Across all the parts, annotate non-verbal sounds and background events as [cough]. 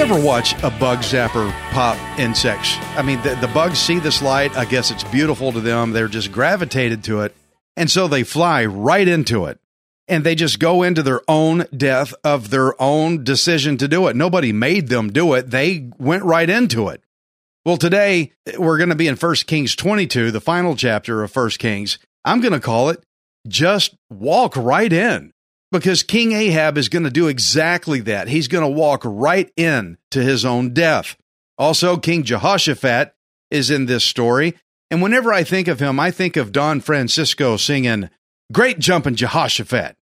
You ever watch a bug zapper pop insects? I mean, the, the bugs see this light. I guess it's beautiful to them. They're just gravitated to it. And so they fly right into it. And they just go into their own death of their own decision to do it. Nobody made them do it. They went right into it. Well, today we're going to be in 1 Kings 22, the final chapter of 1 Kings. I'm going to call it Just Walk Right In because King Ahab is going to do exactly that. He's going to walk right in to his own death. Also, King Jehoshaphat is in this story. And whenever I think of him, I think of Don Francisco singing, Great Jumpin' Jehoshaphat.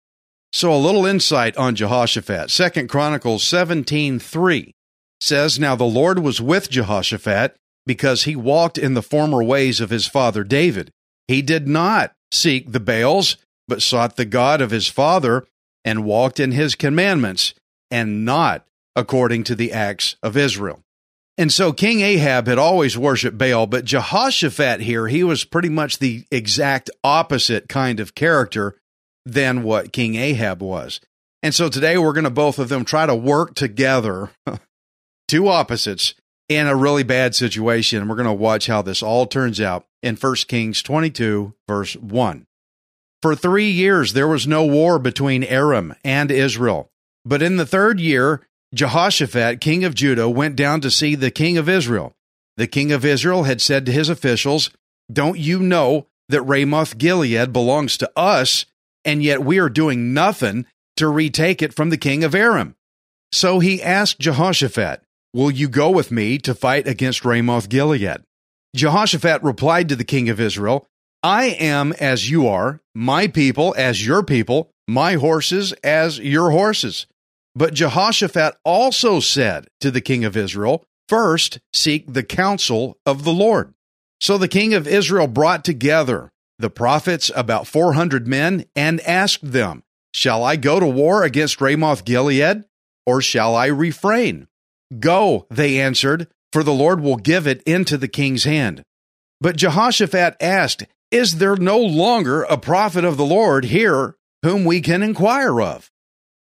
So a little insight on Jehoshaphat. Second Chronicles 17:3 says, Now the Lord was with Jehoshaphat because he walked in the former ways of his father David. He did not seek the Baals, but sought the God of his father and walked in his commandments and not according to the acts of Israel. And so King Ahab had always worshiped Baal, but Jehoshaphat here, he was pretty much the exact opposite kind of character than what King Ahab was. And so today we're going to both of them try to work together, [laughs] two opposites, in a really bad situation. We're going to watch how this all turns out in 1 Kings 22, verse 1. For three years there was no war between Aram and Israel. But in the third year, Jehoshaphat, king of Judah, went down to see the king of Israel. The king of Israel had said to his officials, Don't you know that Ramoth Gilead belongs to us, and yet we are doing nothing to retake it from the king of Aram? So he asked Jehoshaphat, Will you go with me to fight against Ramoth Gilead? Jehoshaphat replied to the king of Israel, I am as you are, my people as your people, my horses as your horses. But Jehoshaphat also said to the king of Israel, First seek the counsel of the Lord. So the king of Israel brought together the prophets, about 400 men, and asked them, Shall I go to war against Ramoth Gilead, or shall I refrain? Go, they answered, for the Lord will give it into the king's hand. But Jehoshaphat asked, Is there no longer a prophet of the Lord here whom we can inquire of?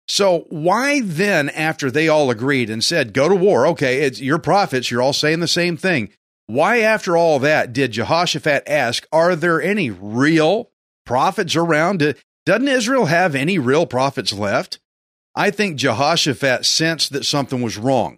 So why then, after they all agreed and said, Go to war, okay, it's your prophets, you're all saying the same thing. Why, after all that, did Jehoshaphat ask, Are there any real prophets around? Doesn't Israel have any real prophets left? I think Jehoshaphat sensed that something was wrong.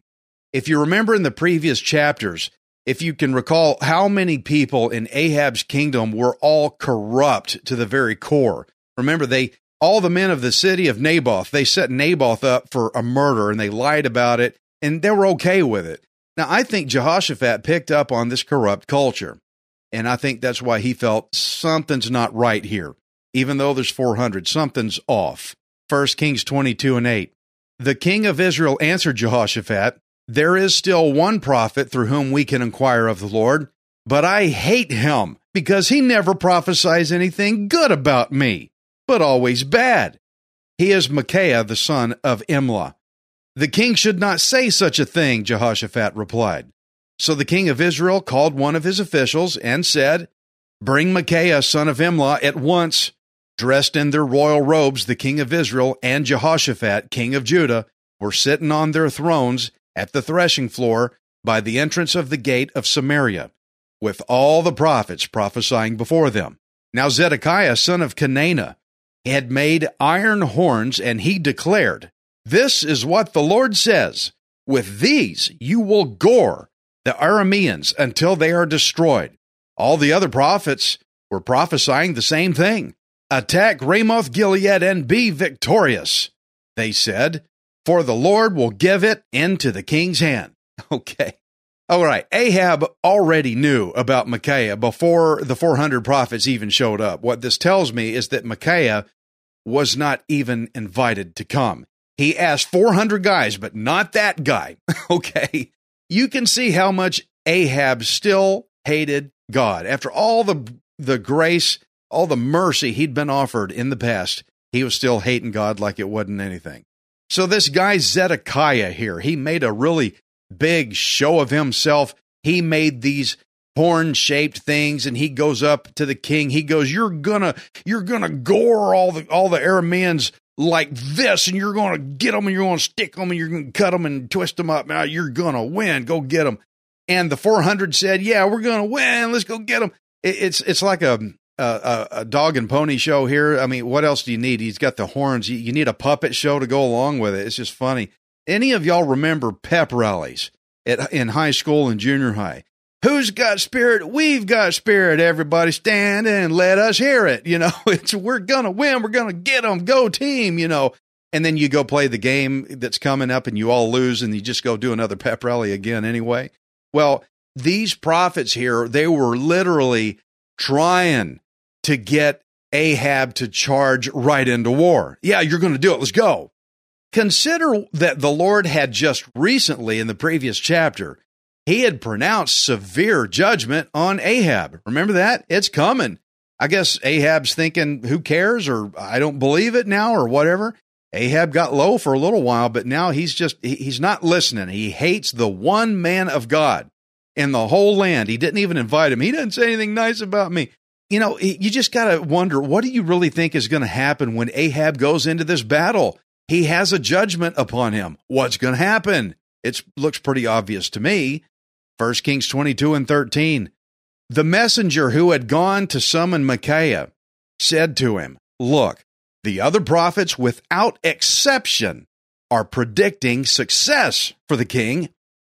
If you remember in the previous chapters, if you can recall how many people in Ahab's kingdom were all corrupt to the very core. Remember, they all the men of the city of Naboth, they set Naboth up for a murder and they lied about it and they were okay with it. Now, I think Jehoshaphat picked up on this corrupt culture. And I think that's why he felt something's not right here. Even though there's 400, something's off. 1 Kings 22 and 8. The king of Israel answered Jehoshaphat, There is still one prophet through whom we can inquire of the Lord, but I hate him because he never prophesies anything good about me, but always bad. He is Micaiah, the son of Imlah. The king should not say such a thing, Jehoshaphat replied. So the king of Israel called one of his officials and said, Bring Micaiah, son of Imlah, at once. Dressed in their royal robes, the king of Israel and Jehoshaphat, king of Judah, were sitting on their thrones at the threshing floor by the entrance of the gate of Samaria, with all the prophets prophesying before them. Now Zedekiah, son of Kenaanah, had made iron horns, and he declared, This is what the Lord says With these you will gore the Arameans until they are destroyed. All the other prophets were prophesying the same thing. Attack Ramoth Gilead and be victorious. They said, For the Lord will give it into the king's hand. [laughs] Okay. All right. Ahab already knew about Micaiah before the 400 prophets even showed up. What this tells me is that Micaiah was not even invited to come. He asked 400 guys, but not that guy. [laughs] okay. You can see how much Ahab still hated God. After all the, the grace, all the mercy he'd been offered in the past, he was still hating God like it wasn't anything. So this guy Zedekiah here, he made a really big show of himself. He made these horn shaped things and he goes up to the king. He goes, You're gonna, you're gonna gore all the all the Arameans like this, and you're gonna get them and you're gonna stick them and you're gonna cut them and twist them up. Now you're gonna win. Go get them. And the 400 said, Yeah, we're gonna win. Let's go get them. It, it's it's like a, a a dog and pony show here. I mean, what else do you need? He's got the horns. You, you need a puppet show to go along with it. It's just funny. Any of y'all remember pep rallies at, in high school and junior high? Who's got spirit? We've got spirit. Everybody stand and let us hear it. You know, [laughs] it's we're gonna win. We're gonna get them. Go team. You know, and then you go play the game that's coming up and you all lose and you just go do another pep rally again anyway. Well, these prophets here, they were literally trying to get Ahab to charge right into war. Yeah, you're going to do it. Let's go. Consider that the Lord had just recently, in the previous chapter, he had pronounced severe judgment on Ahab. Remember that? It's coming. I guess Ahab's thinking, who cares? Or I don't believe it now, or whatever. Ahab got low for a little while, but now he's just, he's not listening. He hates the one man of God in the whole land. He didn't even invite him. He didn't say anything nice about me. You know, you just got to wonder what do you really think is going to happen when Ahab goes into this battle? He has a judgment upon him. What's going to happen? It looks pretty obvious to me. 1 Kings 22 and 13. The messenger who had gone to summon Micaiah said to him, Look, the other prophets, without exception, are predicting success for the king.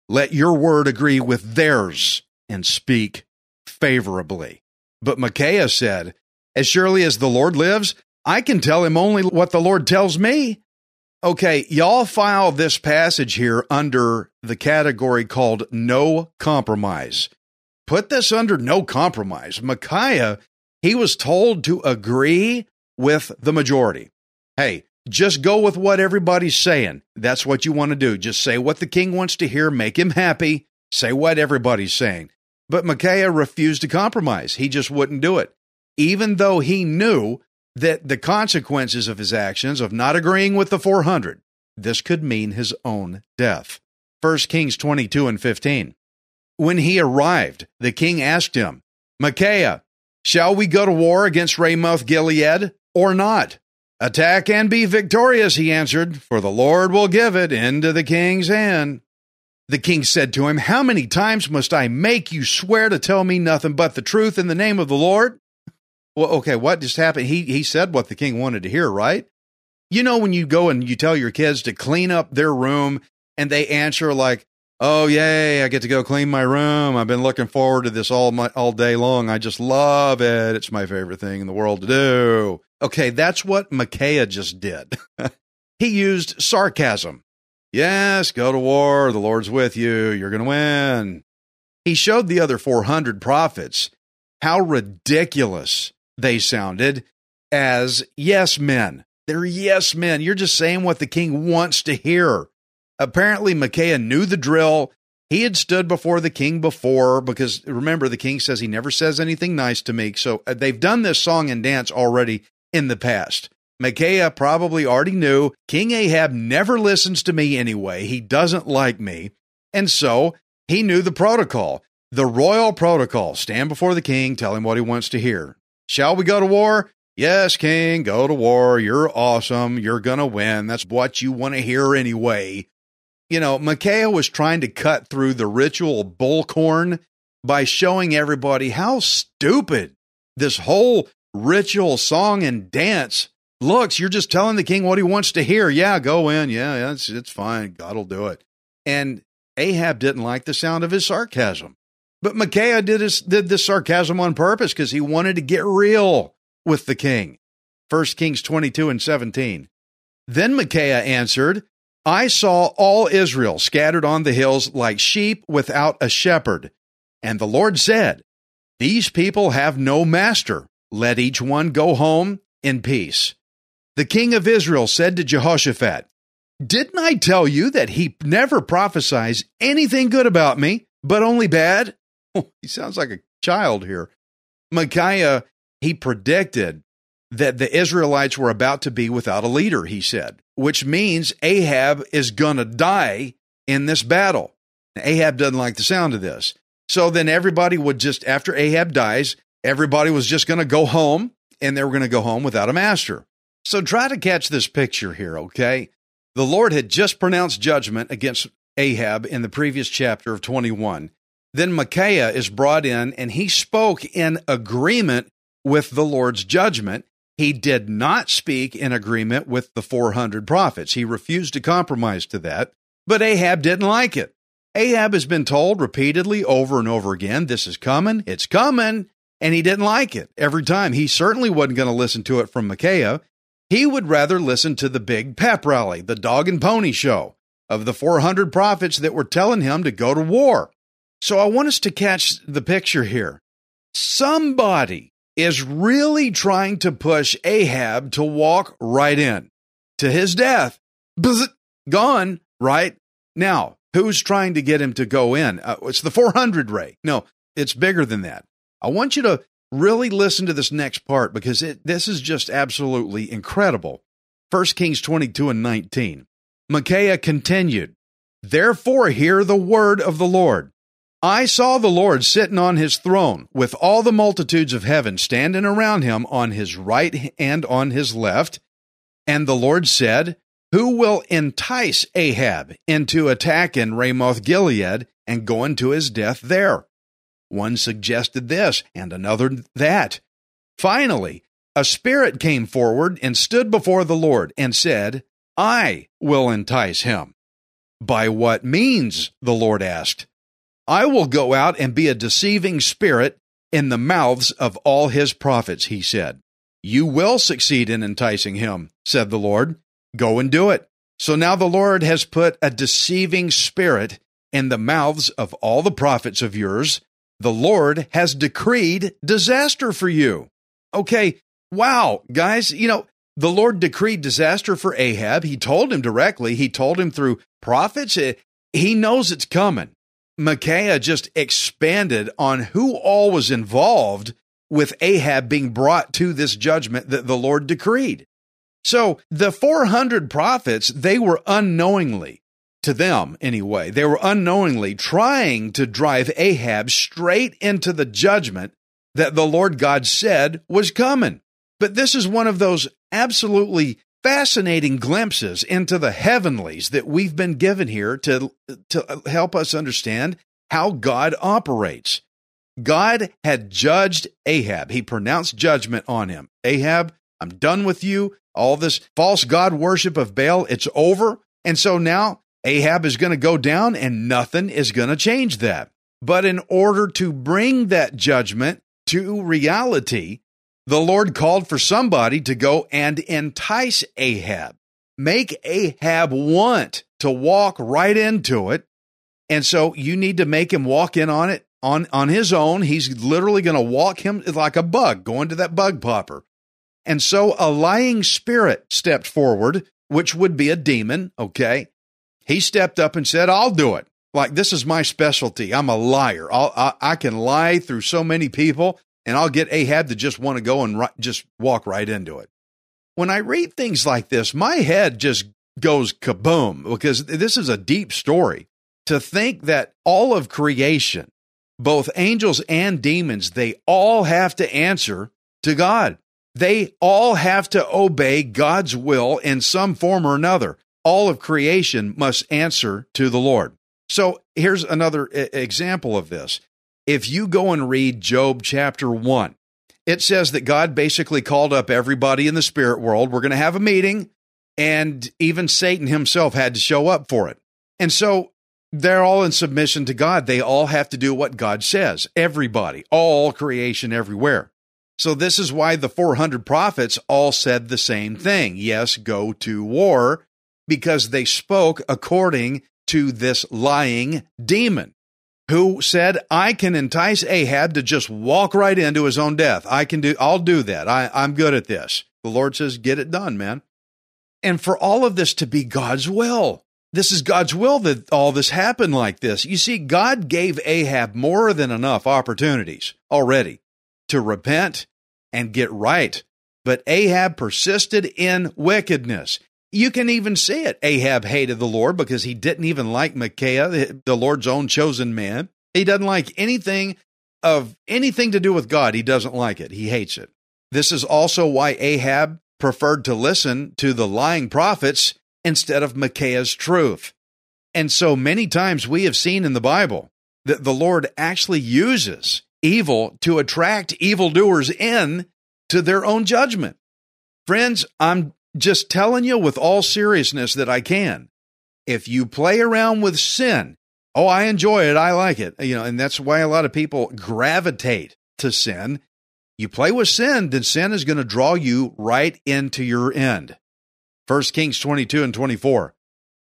Let your word agree with theirs and speak favorably. But Micaiah said, As surely as the Lord lives, I can tell him only what the Lord tells me. Okay, y'all file this passage here under the category called no compromise. Put this under no compromise. Micaiah, he was told to agree with the majority. Hey, just go with what everybody's saying. That's what you want to do. Just say what the king wants to hear, make him happy, say what everybody's saying. But Micaiah refused to compromise. He just wouldn't do it. Even though he knew that the consequences of his actions of not agreeing with the 400 this could mean his own death. 1 kings 22 and 15 when he arrived the king asked him micaiah shall we go to war against ramoth gilead or not? Attack and be victorious he answered for the lord will give it into the king's hand. The king said to him how many times must i make you swear to tell me nothing but the truth in the name of the lord well, okay, what just happened? He he said what the king wanted to hear, right? You know when you go and you tell your kids to clean up their room and they answer like, "Oh, yay, I get to go clean my room. I've been looking forward to this all my all day long. I just love it. It's my favorite thing in the world to do." Okay, that's what Micaiah just did. [laughs] he used sarcasm. Yes, go to war. The Lord's with you. You're going to win. He showed the other 400 prophets how ridiculous they sounded as yes men. They're yes men. You're just saying what the king wants to hear. Apparently, Micaiah knew the drill. He had stood before the king before because remember, the king says he never says anything nice to me. So uh, they've done this song and dance already in the past. Micaiah probably already knew King Ahab never listens to me anyway. He doesn't like me. And so he knew the protocol, the royal protocol stand before the king, tell him what he wants to hear. Shall we go to war? Yes, King, go to war. You're awesome. You're going to win. That's what you want to hear anyway. You know, Micaiah was trying to cut through the ritual bullcorn by showing everybody how stupid this whole ritual song and dance looks. You're just telling the king what he wants to hear. Yeah, go in. Yeah, it's, it's fine. God will do it. And Ahab didn't like the sound of his sarcasm. But Micaiah did, his, did this sarcasm on purpose because he wanted to get real with the king. 1 Kings 22 and 17. Then Micaiah answered, I saw all Israel scattered on the hills like sheep without a shepherd. And the Lord said, These people have no master. Let each one go home in peace. The king of Israel said to Jehoshaphat, Didn't I tell you that he never prophesies anything good about me, but only bad? [laughs] he sounds like a child here. Micaiah, he predicted that the Israelites were about to be without a leader, he said, which means Ahab is going to die in this battle. Ahab doesn't like the sound of this. So then everybody would just, after Ahab dies, everybody was just going to go home and they were going to go home without a master. So try to catch this picture here, okay? The Lord had just pronounced judgment against Ahab in the previous chapter of 21. Then Micaiah is brought in and he spoke in agreement with the Lord's judgment. He did not speak in agreement with the 400 prophets. He refused to compromise to that, but Ahab didn't like it. Ahab has been told repeatedly over and over again, this is coming, it's coming, and he didn't like it every time. He certainly wasn't going to listen to it from Micaiah. He would rather listen to the big pep rally, the dog and pony show of the 400 prophets that were telling him to go to war. So I want us to catch the picture here. Somebody is really trying to push Ahab to walk right in to his death. Bzz, gone, right? Now, who's trying to get him to go in? Uh, it's the 400 ray. No, it's bigger than that. I want you to really listen to this next part because it, this is just absolutely incredible. 1 Kings 22 and 19. Micaiah continued, Therefore hear the word of the Lord. I saw the Lord sitting on his throne, with all the multitudes of heaven standing around him on his right and on his left. And the Lord said, Who will entice Ahab into attacking Ramoth Gilead and going to his death there? One suggested this, and another that. Finally, a spirit came forward and stood before the Lord and said, I will entice him. By what means? the Lord asked. I will go out and be a deceiving spirit in the mouths of all his prophets, he said. You will succeed in enticing him, said the Lord. Go and do it. So now the Lord has put a deceiving spirit in the mouths of all the prophets of yours. The Lord has decreed disaster for you. Okay, wow, guys, you know, the Lord decreed disaster for Ahab. He told him directly, he told him through prophets. He knows it's coming. Micaiah just expanded on who all was involved with Ahab being brought to this judgment that the Lord decreed. So the 400 prophets, they were unknowingly, to them anyway, they were unknowingly trying to drive Ahab straight into the judgment that the Lord God said was coming. But this is one of those absolutely fascinating glimpses into the heavenlies that we've been given here to, to help us understand how God operates. God had judged Ahab. He pronounced judgment on him. Ahab, I'm done with you. All this false God worship of Baal, it's over. And so now Ahab is going to go down and nothing is going to change that. But in order to bring that judgment to reality, the Lord called for somebody to go and entice Ahab, make Ahab want to walk right into it. And so you need to make him walk in on it on, on his own. He's literally going to walk him like a bug, going to that bug popper. And so a lying spirit stepped forward, which would be a demon. Okay. He stepped up and said, I'll do it. Like, this is my specialty. I'm a liar. I'll, I, I can lie through so many people and I'll get Ahab to just want to go and ri- just walk right into it. When I read things like this, my head just goes kaboom because this is a deep story. To think that all of creation, both angels and demons, they all have to answer to God. They all have to obey God's will in some form or another. All of creation must answer to the Lord. So here's another example of this if you go and read Job chapter 1, it says that God basically called up everybody in the spirit world. We're going to have a meeting, and even Satan himself had to show up for it. And so they're all in submission to God. They all have to do what God says. Everybody, all creation everywhere. So, this is why the 400 prophets all said the same thing yes, go to war, because they spoke according to this lying demon who said, I can entice Ahab to just walk right into his own death. I can do, I'll do that. I, I'm good at this. The Lord says, get it done, man. And for all of this to be God's will. This is God's will that all this happened like this. You see, God gave Ahab more than enough opportunities already to repent and get right. But Ahab persisted in wickedness. You can even see it. Ahab hated the Lord because he didn't even like Micaiah, the Lord's own chosen man. He doesn't like anything of anything to do with God. He doesn't like it. He hates it. This is also why Ahab preferred to listen to the lying prophets instead of Micaiah's truth. And so many times we have seen in the Bible that the Lord actually uses evil to attract evildoers in to their own judgment. Friends, I'm just telling you with all seriousness that I can. If you play around with sin, oh, I enjoy it, I like it, you know, and that's why a lot of people gravitate to sin. You play with sin, then sin is going to draw you right into your end. 1 Kings 22 and 24.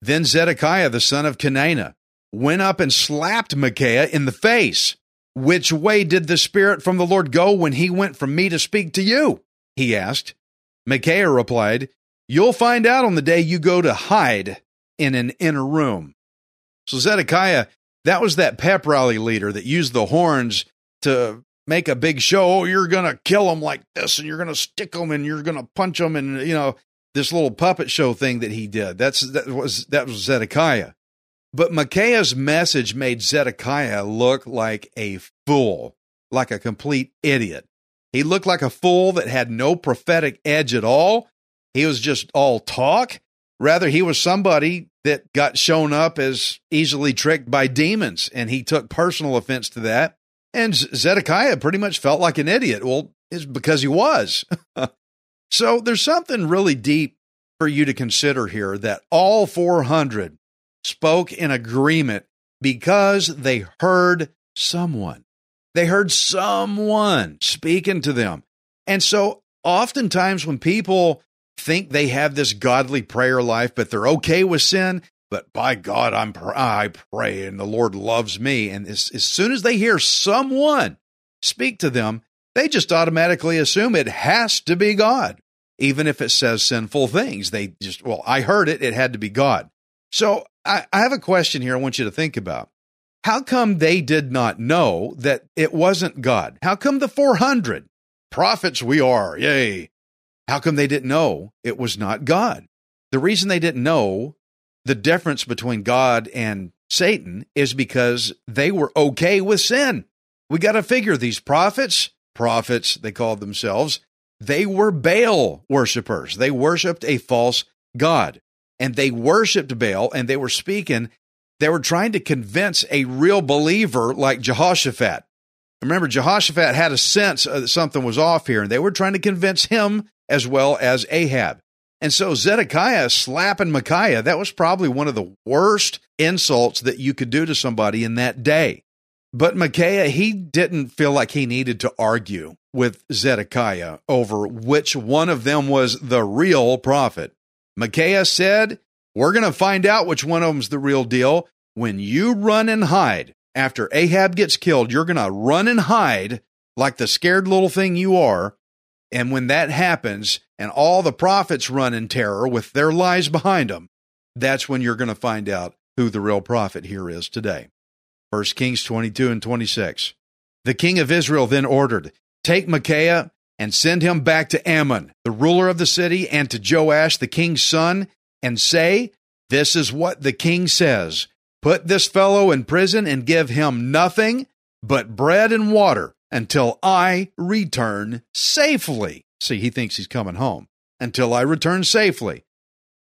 Then Zedekiah, the son of Kenaanah, went up and slapped Micaiah in the face. Which way did the Spirit from the Lord go when he went from me to speak to you? He asked. Micaiah replied, You'll find out on the day you go to hide in an inner room. So Zedekiah, that was that pep rally leader that used the horns to make a big show. Oh, you're going to kill them like this and you're going to stick them and you're going to punch them and, you know, this little puppet show thing that he did. That's, that was, that was Zedekiah. But Micaiah's message made Zedekiah look like a fool, like a complete idiot. He looked like a fool that had no prophetic edge at all he was just all talk. Rather, he was somebody that got shown up as easily tricked by demons, and he took personal offense to that. And Zedekiah pretty much felt like an idiot. Well, it's because he was. [laughs] so there's something really deep for you to consider here that all 400 spoke in agreement because they heard someone. They heard someone speaking to them. And so oftentimes when people think they have this godly prayer life, but they're okay with sin. But by God, I'm I pray, and the Lord loves me. And as, as soon as they hear someone speak to them, they just automatically assume it has to be God, even if it says sinful things. They just, well, I heard it; it had to be God. So I, I have a question here. I want you to think about. How come they did not know that it wasn't God? How come the 400 prophets we are, yay, how come they didn't know it was not God? The reason they didn't know the difference between God and Satan is because they were okay with sin. We got to figure these prophets, prophets, they called themselves, they were Baal worshippers. They worshiped a false God and they worshiped Baal and they were speaking, they were trying to convince a real believer like Jehoshaphat. Remember, Jehoshaphat had a sense that something was off here and they were trying to convince him as well as Ahab. And so Zedekiah slapping Micaiah, that was probably one of the worst insults that you could do to somebody in that day. But Micaiah, he didn't feel like he needed to argue with Zedekiah over which one of them was the real prophet. Micaiah said, We're going to find out which one of them's the real deal. When you run and hide after Ahab gets killed, you're going to run and hide like the scared little thing you are and when that happens and all the prophets run in terror with their lies behind them, that's when you're going to find out who the real prophet here is today. 1 Kings 22 and 26. The king of Israel then ordered, Take Micaiah and send him back to Amon, the ruler of the city, and to Joash, the king's son, and say, This is what the king says Put this fellow in prison and give him nothing but bread and water until I return safely. See, he thinks he's coming home. Until I return safely.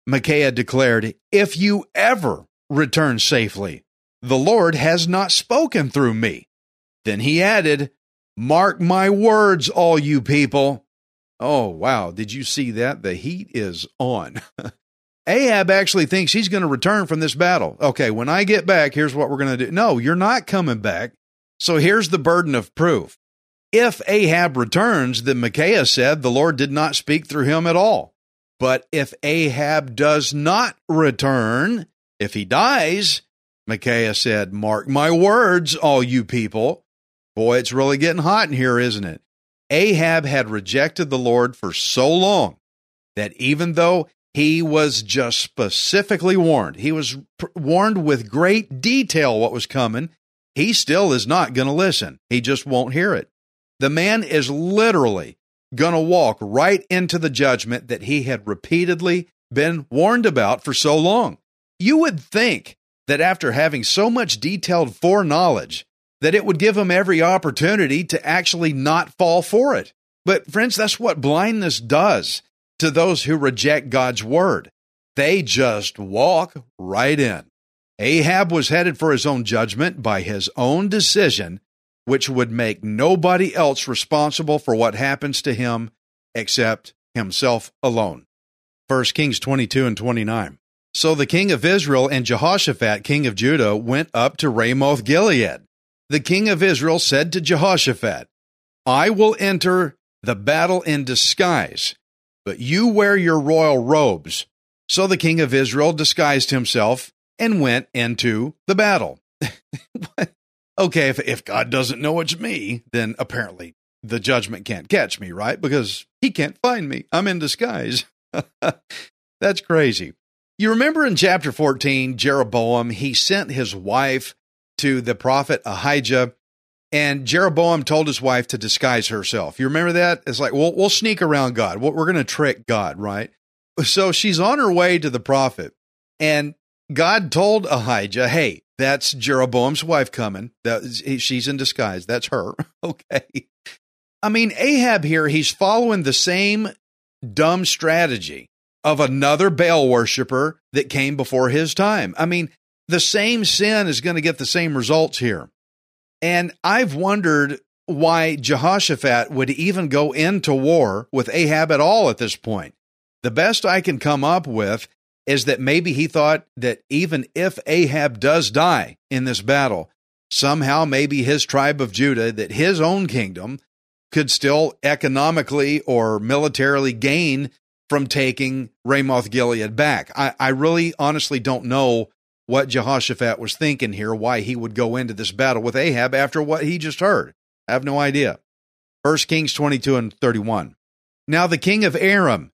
Micaiah declared, If you ever return safely, the Lord has not spoken through me. Then he added, Mark my words, all you people. Oh, wow. Did you see that? The heat is on. [laughs] Ahab actually thinks he's going to return from this battle. Okay, when I get back, here's what we're going to do. No, you're not coming back. So here's the burden of proof. If Ahab returns, then Micaiah said the Lord did not speak through him at all. But if Ahab does not return, if he dies, Micaiah said, Mark my words, all you people. Boy, it's really getting hot in here, isn't it? Ahab had rejected the Lord for so long that even though he was just specifically warned, he was pr- warned with great detail what was coming, he still is not going to listen. He just won't hear it. The man is literally going to walk right into the judgment that he had repeatedly been warned about for so long. You would think that after having so much detailed foreknowledge, that it would give him every opportunity to actually not fall for it. But friends, that's what blindness does to those who reject God's word. They just walk right in. Ahab was headed for his own judgment by his own decision, which would make nobody else responsible for what happens to him except himself alone. 1 Kings 22 and 29. So the king of Israel and Jehoshaphat, king of Judah, went up to Ramoth Gilead. The king of Israel said to Jehoshaphat, I will enter the battle in disguise, but you wear your royal robes. So the king of Israel disguised himself and went into the battle. [laughs] okay, if, if God doesn't know it's me, then apparently the judgment can't catch me, right? Because he can't find me. I'm in disguise. [laughs] That's crazy. You remember in chapter 14, Jeroboam, he sent his wife to the prophet Ahijah, and Jeroboam told his wife to disguise herself. You remember that? It's like, well, we'll sneak around God. We're going to trick God, right? So she's on her way to the prophet, and God told Ahijah, hey, that's Jeroboam's wife coming. She's in disguise. That's her. [laughs] okay. I mean, Ahab here, he's following the same dumb strategy of another Baal worshiper that came before his time. I mean, the same sin is going to get the same results here. And I've wondered why Jehoshaphat would even go into war with Ahab at all at this point. The best I can come up with is that maybe he thought that even if Ahab does die in this battle, somehow maybe his tribe of Judah, that his own kingdom could still economically or militarily gain from taking Ramoth Gilead back. I, I really honestly don't know what Jehoshaphat was thinking here, why he would go into this battle with Ahab after what he just heard. I have no idea. 1 Kings 22 and 31. Now the king of Aram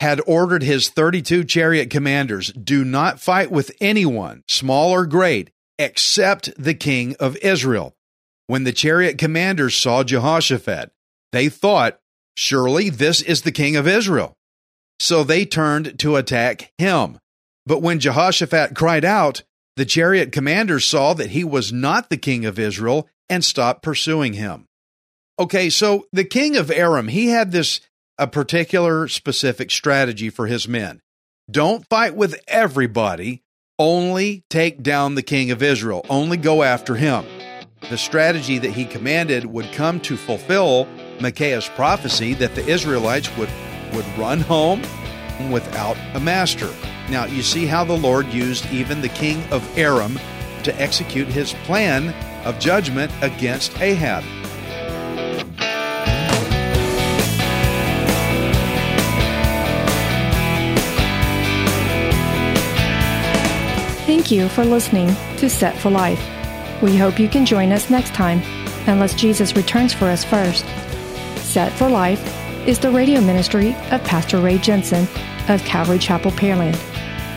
had ordered his 32 chariot commanders do not fight with anyone, small or great, except the king of Israel. When the chariot commanders saw Jehoshaphat, they thought, Surely this is the king of Israel. So they turned to attack him. But when Jehoshaphat cried out, the chariot commanders saw that he was not the king of Israel and stopped pursuing him. Okay, so the king of Aram, he had this a particular specific strategy for his men. Don't fight with everybody, only take down the king of Israel, only go after him. The strategy that he commanded would come to fulfill Micaiah's prophecy that the Israelites would would run home without a master. Now, you see how the Lord used even the king of Aram to execute his plan of judgment against Ahab. Thank you for listening to Set for Life. We hope you can join us next time, unless Jesus returns for us first. Set for Life is the radio ministry of Pastor Ray Jensen of Calvary Chapel, Pearland.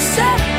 Set